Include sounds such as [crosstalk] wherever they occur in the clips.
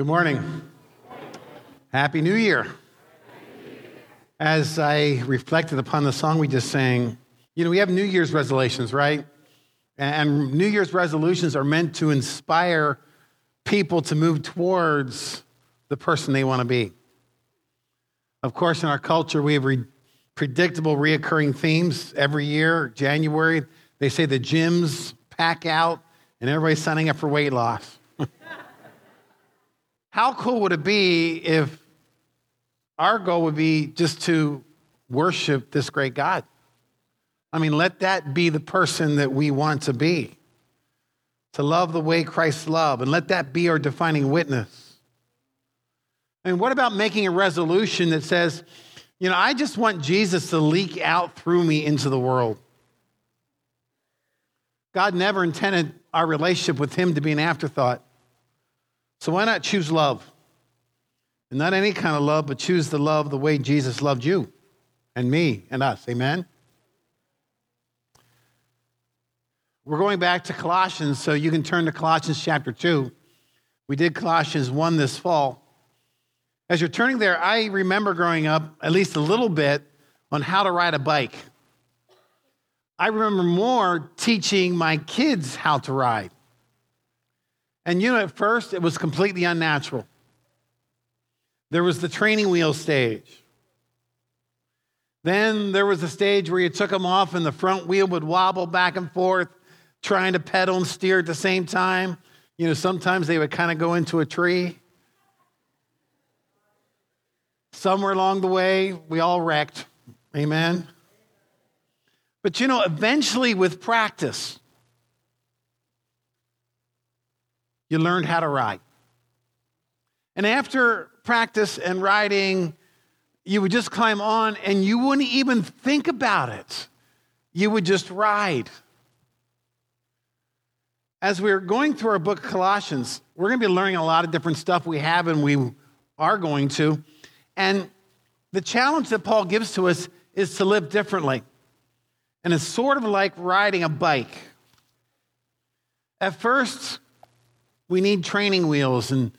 Good morning. Happy New Year. As I reflected upon the song we just sang, you know, we have New Year's resolutions, right? And New Year's resolutions are meant to inspire people to move towards the person they want to be. Of course, in our culture, we have re- predictable, reoccurring themes every year. January, they say the gyms pack out and everybody's signing up for weight loss. [laughs] How cool would it be if our goal would be just to worship this great God? I mean, let that be the person that we want to be. To love the way Christ loved, and let that be our defining witness. And what about making a resolution that says, you know, I just want Jesus to leak out through me into the world? God never intended our relationship with Him to be an afterthought. So why not choose love? And not any kind of love, but choose the love the way Jesus loved you and me and us. Amen? We're going back to Colossians, so you can turn to Colossians chapter 2. We did Colossians 1 this fall. As you're turning there, I remember growing up at least a little bit on how to ride a bike. I remember more teaching my kids how to ride. And you know, at first, it was completely unnatural. There was the training wheel stage. Then there was a stage where you took them off and the front wheel would wobble back and forth, trying to pedal and steer at the same time. You know, sometimes they would kind of go into a tree. Somewhere along the way, we all wrecked. Amen. But you know, eventually with practice, you learned how to ride. And after practice and riding, you would just climb on and you wouldn't even think about it. You would just ride. As we're going through our book Colossians, we're going to be learning a lot of different stuff we have and we are going to. And the challenge that Paul gives to us is to live differently. And it's sort of like riding a bike. At first, we need training wheels. And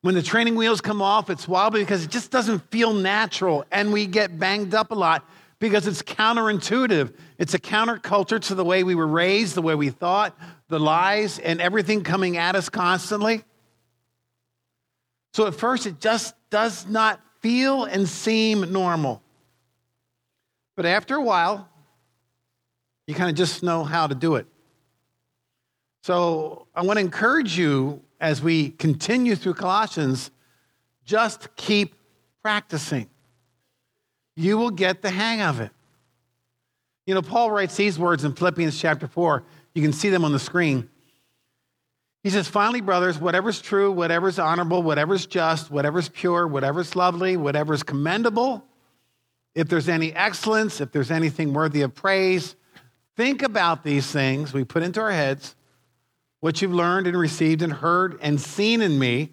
when the training wheels come off, it's wobbly because it just doesn't feel natural. And we get banged up a lot because it's counterintuitive. It's a counterculture to the way we were raised, the way we thought, the lies, and everything coming at us constantly. So at first, it just does not feel and seem normal. But after a while, you kind of just know how to do it. So I want to encourage you as we continue through Colossians, just keep practicing. You will get the hang of it. You know, Paul writes these words in Philippians chapter 4. You can see them on the screen. He says, Finally, brothers, whatever's true, whatever's honorable, whatever's just, whatever's pure, whatever's lovely, whatever's commendable, if there's any excellence, if there's anything worthy of praise, think about these things we put into our heads what you've learned and received and heard and seen in me.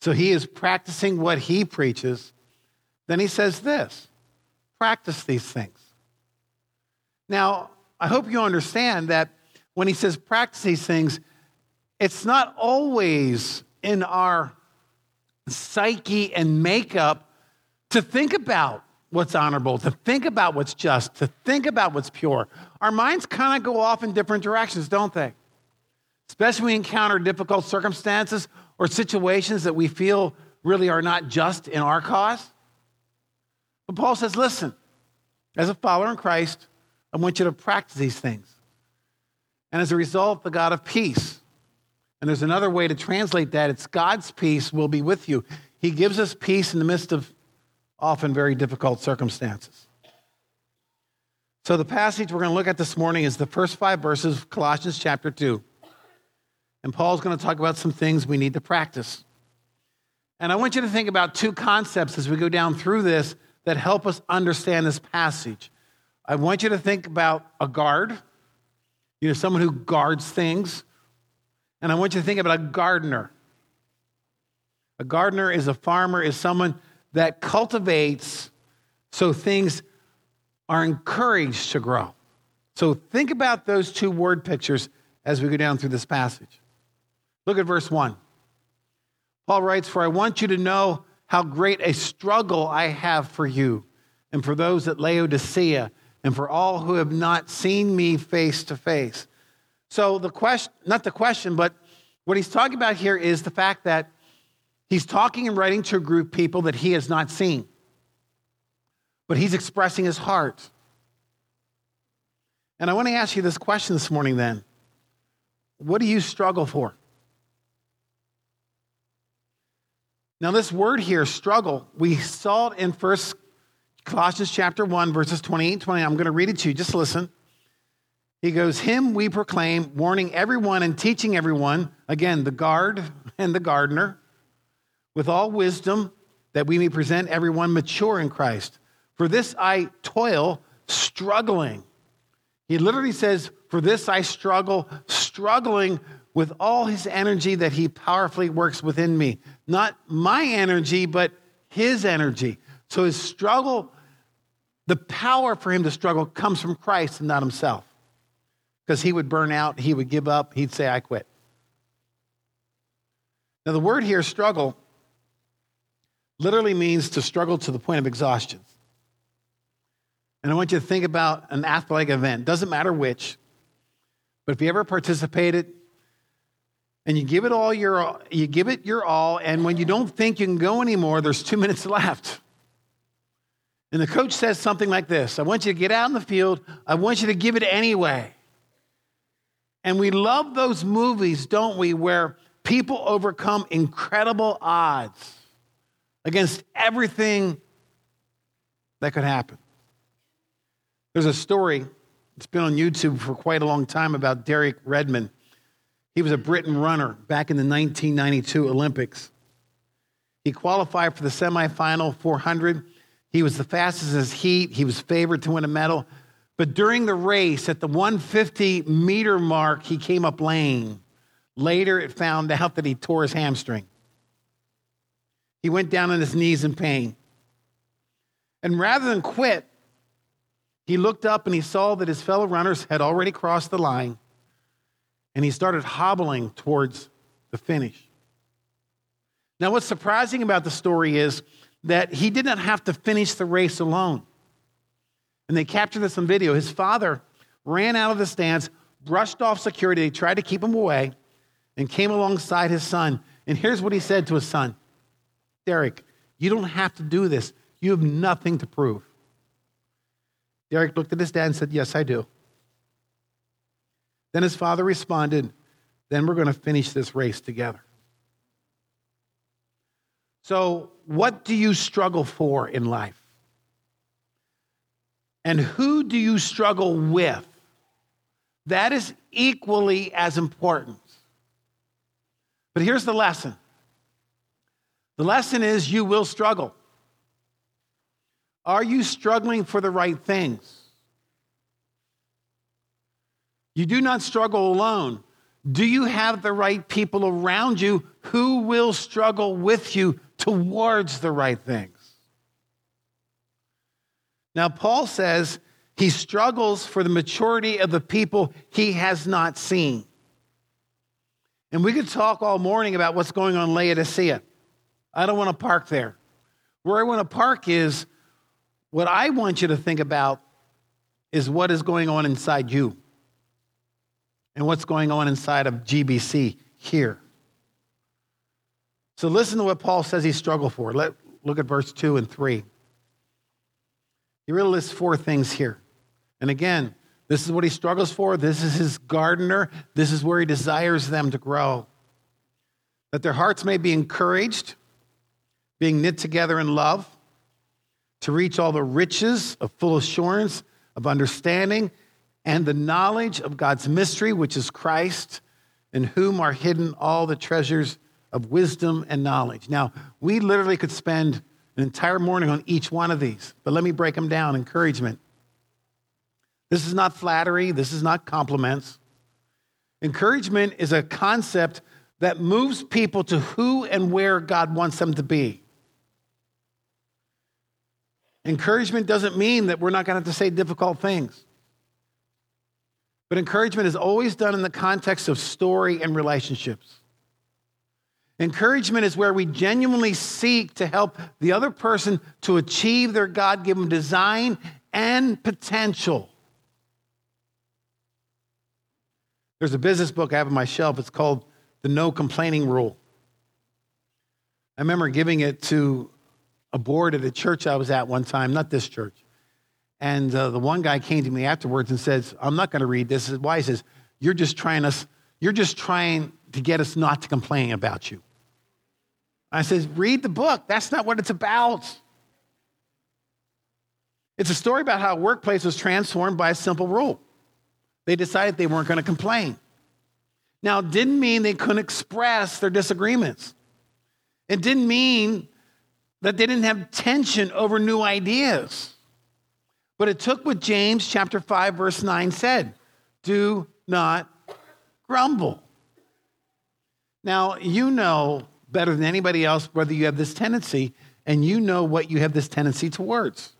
So he is practicing what he preaches. Then he says this practice these things. Now, I hope you understand that when he says practice these things, it's not always in our psyche and makeup to think about what's honorable, to think about what's just, to think about what's pure. Our minds kind of go off in different directions, don't they? Especially when we encounter difficult circumstances or situations that we feel really are not just in our cause. But Paul says, listen, as a follower in Christ, I want you to practice these things. And as a result, the God of peace. And there's another way to translate that it's God's peace will be with you. He gives us peace in the midst of often very difficult circumstances. So, the passage we're going to look at this morning is the first five verses of Colossians chapter 2. And Paul's going to talk about some things we need to practice. And I want you to think about two concepts as we go down through this that help us understand this passage. I want you to think about a guard, you know, someone who guards things. And I want you to think about a gardener. A gardener is a farmer, is someone that cultivates so things are encouraged to grow. So think about those two word pictures as we go down through this passage. Look at verse 1. Paul writes, For I want you to know how great a struggle I have for you and for those at Laodicea and for all who have not seen me face to face. So, the question, not the question, but what he's talking about here is the fact that he's talking and writing to a group of people that he has not seen, but he's expressing his heart. And I want to ask you this question this morning then What do you struggle for? Now, this word here, struggle, we saw it in First Colossians chapter 1, verses 28 and 20. I'm going to read it to you. Just listen. He goes, Him we proclaim, warning everyone and teaching everyone, again, the guard [laughs] and the gardener, with all wisdom, that we may present everyone mature in Christ. For this I toil, struggling. He literally says, For this I struggle, struggling with all his energy that he powerfully works within me. Not my energy, but his energy. So his struggle, the power for him to struggle comes from Christ and not himself. Because he would burn out, he would give up, he'd say, I quit. Now, the word here, struggle, literally means to struggle to the point of exhaustion. And I want you to think about an athletic event, doesn't matter which, but if you ever participated and you give it all your you give it your all and when you don't think you can go anymore there's 2 [laughs] minutes left. And the coach says something like this i want you to get out in the field. I want you to give it anyway. And we love those movies don't we where people overcome incredible odds against everything that could happen. There's a story it's been on youtube for quite a long time about derek redmond he was a Britain runner back in the 1992 Olympics. He qualified for the semifinal 400. He was the fastest in his heat. He was favored to win a medal. But during the race, at the 150 meter mark, he came up lame. Later, it found out that he tore his hamstring. He went down on his knees in pain. And rather than quit, he looked up and he saw that his fellow runners had already crossed the line and he started hobbling towards the finish. Now, what's surprising about the story is that he did not have to finish the race alone. And they captured this on video. His father ran out of the stands, brushed off security, they tried to keep him away, and came alongside his son. And here's what he said to his son Derek, you don't have to do this. You have nothing to prove. Derek looked at his dad and said, Yes, I do. Then his father responded, Then we're going to finish this race together. So, what do you struggle for in life? And who do you struggle with? That is equally as important. But here's the lesson the lesson is you will struggle. Are you struggling for the right things? You do not struggle alone. Do you have the right people around you who will struggle with you towards the right things? Now, Paul says he struggles for the maturity of the people he has not seen. And we could talk all morning about what's going on in Laodicea. I don't want to park there. Where I want to park is what I want you to think about is what is going on inside you and what's going on inside of GBC here. So listen to what Paul says he struggled for. Let, look at verse 2 and 3. He really lists four things here. And again, this is what he struggles for. This is his gardener. This is where he desires them to grow. That their hearts may be encouraged, being knit together in love, to reach all the riches of full assurance, of understanding, and the knowledge of God's mystery, which is Christ, in whom are hidden all the treasures of wisdom and knowledge. Now, we literally could spend an entire morning on each one of these, but let me break them down. Encouragement. This is not flattery, this is not compliments. Encouragement is a concept that moves people to who and where God wants them to be. Encouragement doesn't mean that we're not going to have to say difficult things. But encouragement is always done in the context of story and relationships. Encouragement is where we genuinely seek to help the other person to achieve their God given design and potential. There's a business book I have on my shelf. It's called The No Complaining Rule. I remember giving it to a board at a church I was at one time, not this church. And uh, the one guy came to me afterwards and says, I'm not going to read this. Why? He says, You're just trying us, you're just trying to get us not to complain about you. I says, read the book. That's not what it's about. It's a story about how a workplace was transformed by a simple rule. They decided they weren't going to complain. Now, it didn't mean they couldn't express their disagreements. It didn't mean that they didn't have tension over new ideas. But it took what James chapter 5 verse 9 said, do not grumble. Now, you know better than anybody else whether you have this tendency, and you know what you have this tendency towards.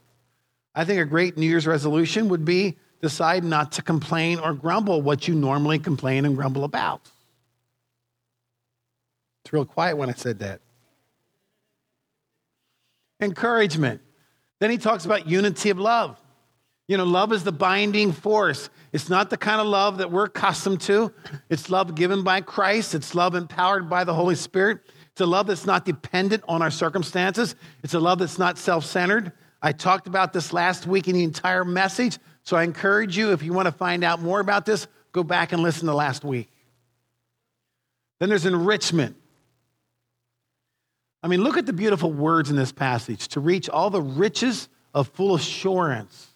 I think a great New Year's resolution would be decide not to complain or grumble what you normally complain and grumble about. It's real quiet when I said that. Encouragement. Then he talks about unity of love. You know, love is the binding force. It's not the kind of love that we're accustomed to. It's love given by Christ, it's love empowered by the Holy Spirit. It's a love that's not dependent on our circumstances, it's a love that's not self centered. I talked about this last week in the entire message, so I encourage you, if you want to find out more about this, go back and listen to last week. Then there's enrichment. I mean, look at the beautiful words in this passage to reach all the riches of full assurance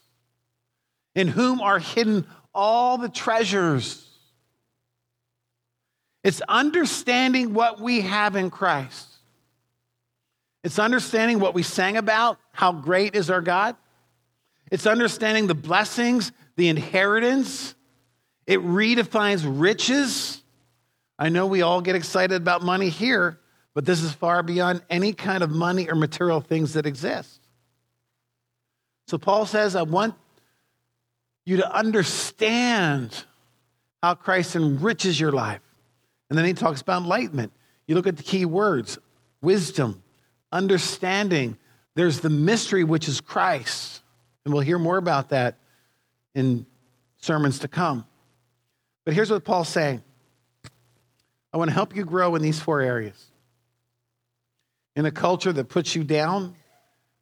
in whom are hidden all the treasures. It's understanding what we have in Christ. It's understanding what we sang about, how great is our God. It's understanding the blessings, the inheritance. It redefines riches. I know we all get excited about money here, but this is far beyond any kind of money or material things that exist. So Paul says, I want you to understand how Christ enriches your life. And then he talks about enlightenment. You look at the key words wisdom, understanding. There's the mystery, which is Christ. And we'll hear more about that in sermons to come. But here's what Paul's saying I want to help you grow in these four areas. In a culture that puts you down,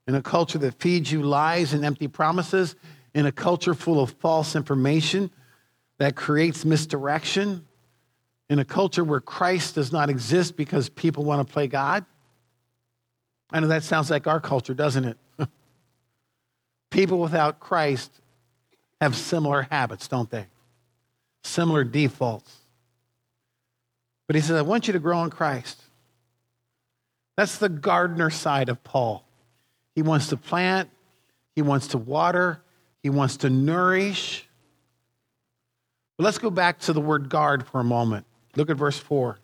in a culture that feeds you lies and empty promises, in a culture full of false information that creates misdirection, in a culture where Christ does not exist because people want to play God. I know that sounds like our culture, doesn't it? [laughs] people without Christ have similar habits, don't they? Similar defaults. But he says, I want you to grow in Christ. That's the gardener side of Paul. He wants to plant, he wants to water, he wants to nourish. But let's go back to the word guard for a moment. Look at verse 4.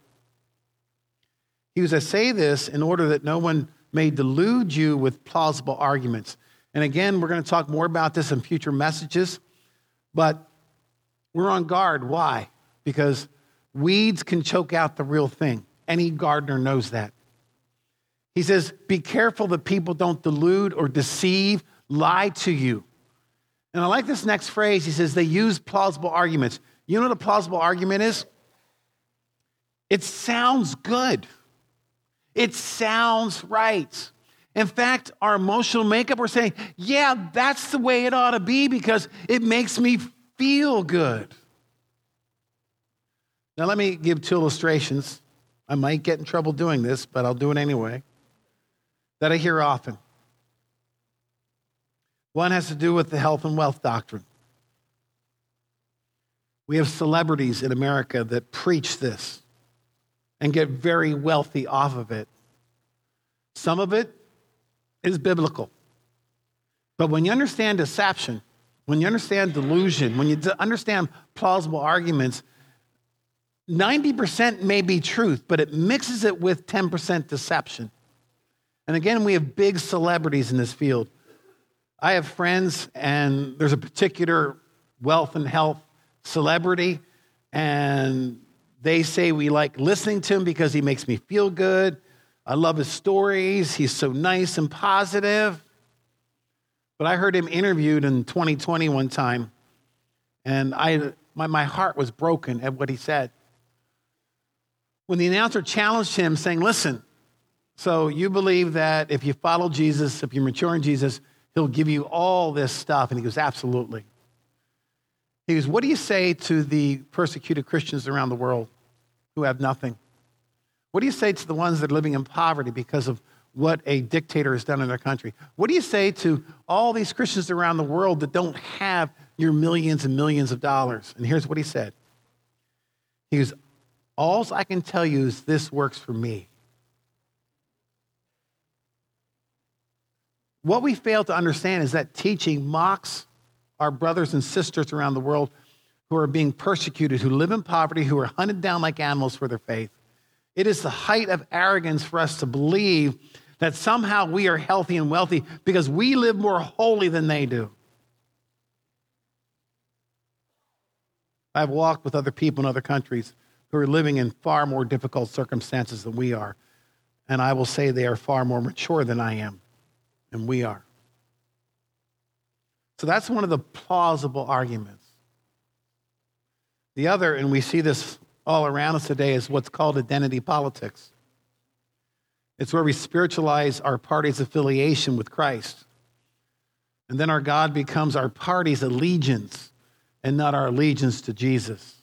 He was, I say this in order that no one may delude you with plausible arguments. And again, we're going to talk more about this in future messages, but we're on guard. Why? Because weeds can choke out the real thing. Any gardener knows that. He says, Be careful that people don't delude or deceive, lie to you. And I like this next phrase. He says they use plausible arguments. You know what a plausible argument is? It sounds good. It sounds right. In fact, our emotional makeup, we're saying, yeah, that's the way it ought to be because it makes me feel good. Now, let me give two illustrations. I might get in trouble doing this, but I'll do it anyway. That I hear often. One has to do with the health and wealth doctrine. We have celebrities in America that preach this and get very wealthy off of it. Some of it is biblical. But when you understand deception, when you understand delusion, when you understand plausible arguments, 90% may be truth, but it mixes it with 10% deception. And again, we have big celebrities in this field. I have friends, and there's a particular wealth and health celebrity, and They say we like listening to him because he makes me feel good. I love his stories. He's so nice and positive. But I heard him interviewed in 2020 one time, and I, my, my heart was broken at what he said. When the announcer challenged him, saying, Listen, so you believe that if you follow Jesus, if you're mature in Jesus, he'll give you all this stuff? And he goes, Absolutely. He goes, What do you say to the persecuted Christians around the world who have nothing? What do you say to the ones that are living in poverty because of what a dictator has done in their country? What do you say to all these Christians around the world that don't have your millions and millions of dollars? And here's what he said He goes, All I can tell you is this works for me. What we fail to understand is that teaching mocks our brothers and sisters around the world who are being persecuted, who live in poverty, who are hunted down like animals for their faith. It is the height of arrogance for us to believe that somehow we are healthy and wealthy because we live more holy than they do. I've walked with other people in other countries who are living in far more difficult circumstances than we are. And I will say they are far more mature than I am, and we are. So that's one of the plausible arguments. The other, and we see this all around us today, is what's called identity politics. It's where we spiritualize our party's affiliation with Christ. And then our God becomes our party's allegiance and not our allegiance to Jesus.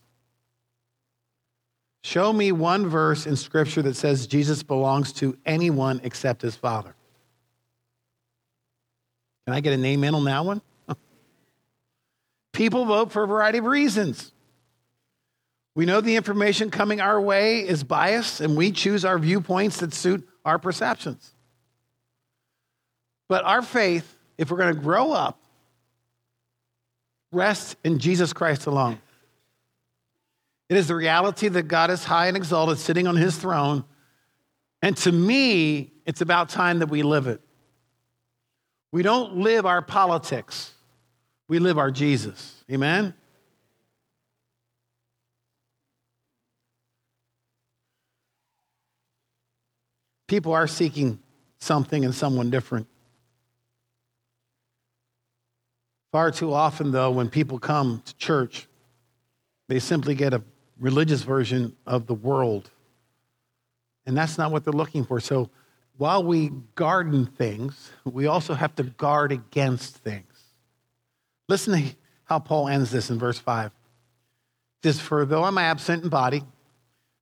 Show me one verse in Scripture that says Jesus belongs to anyone except his Father. Can I get a name in on that one? [laughs] People vote for a variety of reasons. We know the information coming our way is biased, and we choose our viewpoints that suit our perceptions. But our faith, if we're going to grow up, rests in Jesus Christ alone. It is the reality that God is high and exalted, sitting on his throne. And to me, it's about time that we live it. We don't live our politics. We live our Jesus. Amen? People are seeking something and someone different. Far too often, though, when people come to church, they simply get a religious version of the world. And that's not what they're looking for. So while we garden things, we also have to guard against things. Listen to how Paul ends this in verse 5. It says, For though I'm absent in body,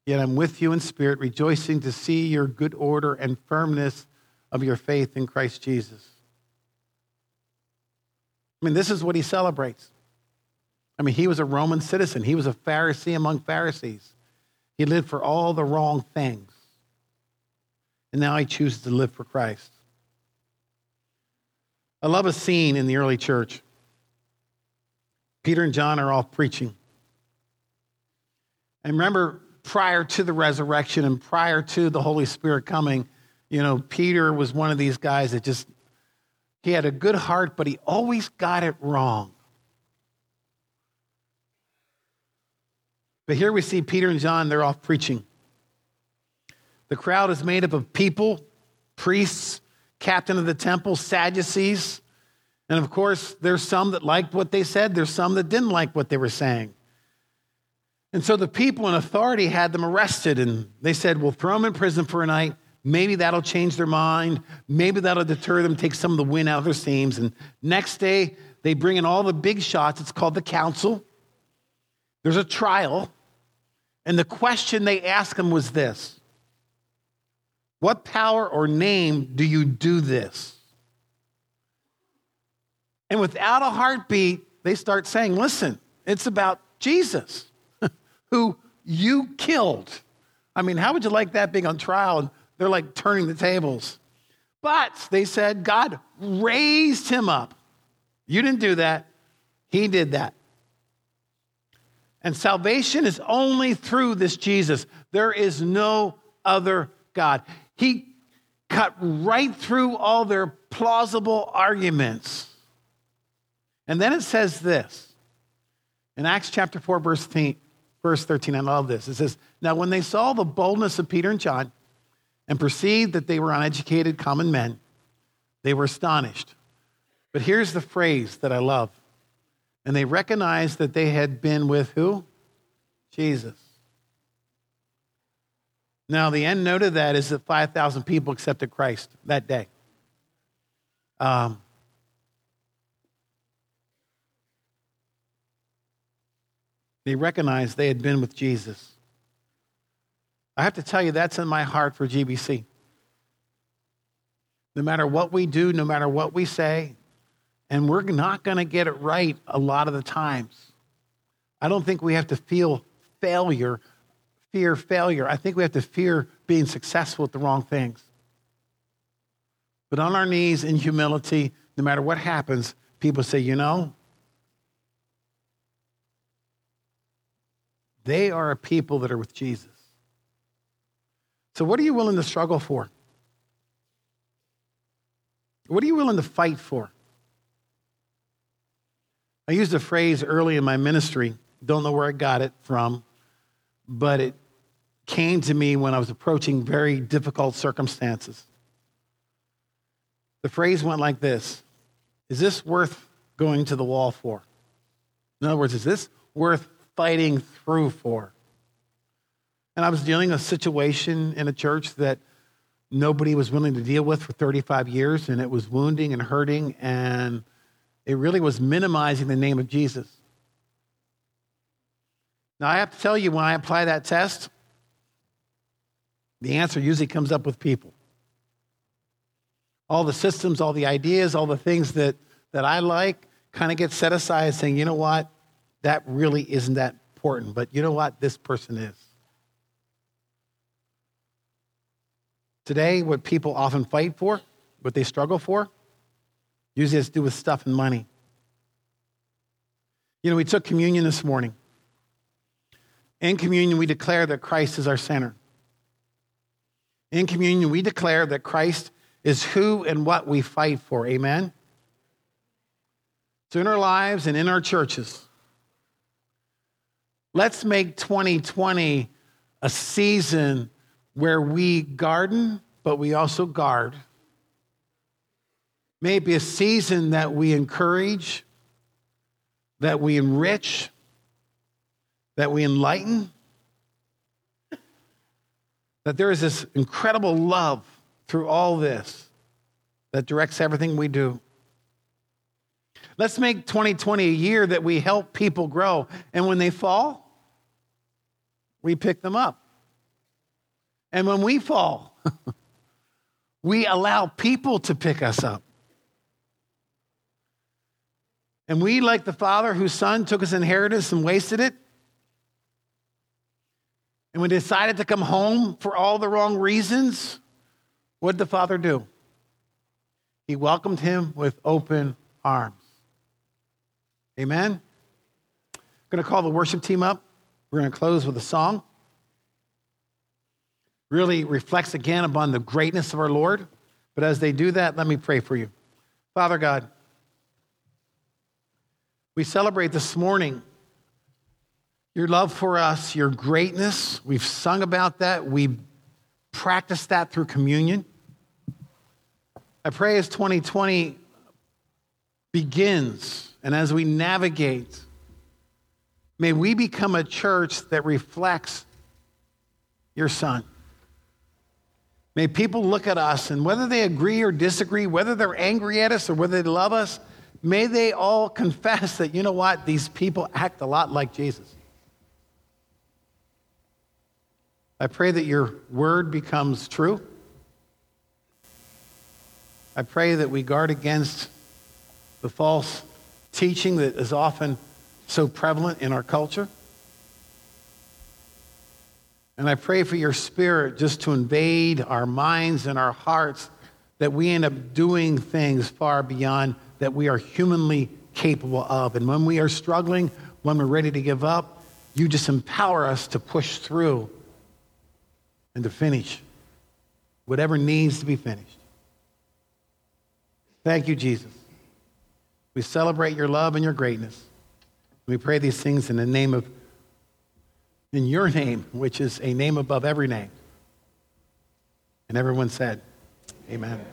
yet I'm with you in spirit, rejoicing to see your good order and firmness of your faith in Christ Jesus. I mean, this is what he celebrates. I mean, he was a Roman citizen, he was a Pharisee among Pharisees. He lived for all the wrong things. And now he chooses to live for Christ. I love a scene in the early church. Peter and John are off preaching. And remember, prior to the resurrection and prior to the Holy Spirit coming, you know, Peter was one of these guys that just, he had a good heart, but he always got it wrong. But here we see Peter and John, they're off preaching. The crowd is made up of people, priests, captain of the temple, Sadducees, and of course, there's some that liked what they said, there's some that didn't like what they were saying. And so the people in authority had them arrested, and they said, We'll throw them in prison for a night. Maybe that'll change their mind. Maybe that'll deter them, take some of the wind out of their seams. And next day, they bring in all the big shots. It's called the council. There's a trial. And the question they asked them was this What power or name do you do this? And without a heartbeat, they start saying, listen, it's about Jesus, [laughs] who you killed. I mean, how would you like that being on trial? And they're like turning the tables. But they said, God raised him up. You didn't do that, he did that. And salvation is only through this Jesus. There is no other God. He cut right through all their plausible arguments and then it says this in Acts chapter 4, verse 13, verse 13. I love this. It says, Now, when they saw the boldness of Peter and John and perceived that they were uneducated common men, they were astonished. But here's the phrase that I love. And they recognized that they had been with who? Jesus. Now, the end note of that is that 5,000 people accepted Christ that day. Um, they recognized they had been with Jesus. I have to tell you, that's in my heart for GBC. No matter what we do, no matter what we say, and we're not going to get it right a lot of the times. I don't think we have to feel failure, fear failure. I think we have to fear being successful at the wrong things. But on our knees in humility, no matter what happens, people say, you know, they are a people that are with Jesus. So, what are you willing to struggle for? What are you willing to fight for? I used a phrase early in my ministry, don't know where I got it from, but it came to me when I was approaching very difficult circumstances. The phrase went like this Is this worth going to the wall for? In other words, is this worth fighting through for? And I was dealing with a situation in a church that nobody was willing to deal with for 35 years, and it was wounding and hurting, and it really was minimizing the name of Jesus. Now, I have to tell you, when I apply that test, the answer usually comes up with people. All the systems, all the ideas, all the things that, that I like kind of get set aside saying, you know what, that really isn't that important. But you know what, this person is. Today, what people often fight for, what they struggle for, Usually has to do with stuff and money. You know, we took communion this morning. In communion, we declare that Christ is our center. In communion, we declare that Christ is who and what we fight for. Amen? So, in our lives and in our churches, let's make 2020 a season where we garden, but we also guard. May it be a season that we encourage, that we enrich, that we enlighten, that there is this incredible love through all this that directs everything we do. Let's make 2020 a year that we help people grow. And when they fall, we pick them up. And when we fall, [laughs] we allow people to pick us up. And we, like the father whose son took his inheritance and wasted it, and we decided to come home for all the wrong reasons, what did the father do? He welcomed him with open arms. Amen? I'm going to call the worship team up. We're going to close with a song. Really reflects again upon the greatness of our Lord. But as they do that, let me pray for you. Father God, we celebrate this morning your love for us, your greatness. We've sung about that. We practiced that through communion. I pray as 2020 begins and as we navigate, may we become a church that reflects your Son. May people look at us and whether they agree or disagree, whether they're angry at us or whether they love us, may they all [laughs] confess that, you know what, these people act a lot like Jesus. I pray that your word becomes true. I pray that we guard against the false teaching that is often so prevalent in our culture. And I pray for your spirit just to invade our minds and our hearts that we end up doing things far beyond that we are humanly capable of. And when we are struggling, when we're ready to give up, you just empower us to push through and to finish whatever needs to be finished. Thank you, Jesus. We celebrate your love and your greatness. We pray these things in the name of in your name, which is a name above every name. And everyone said, Amen.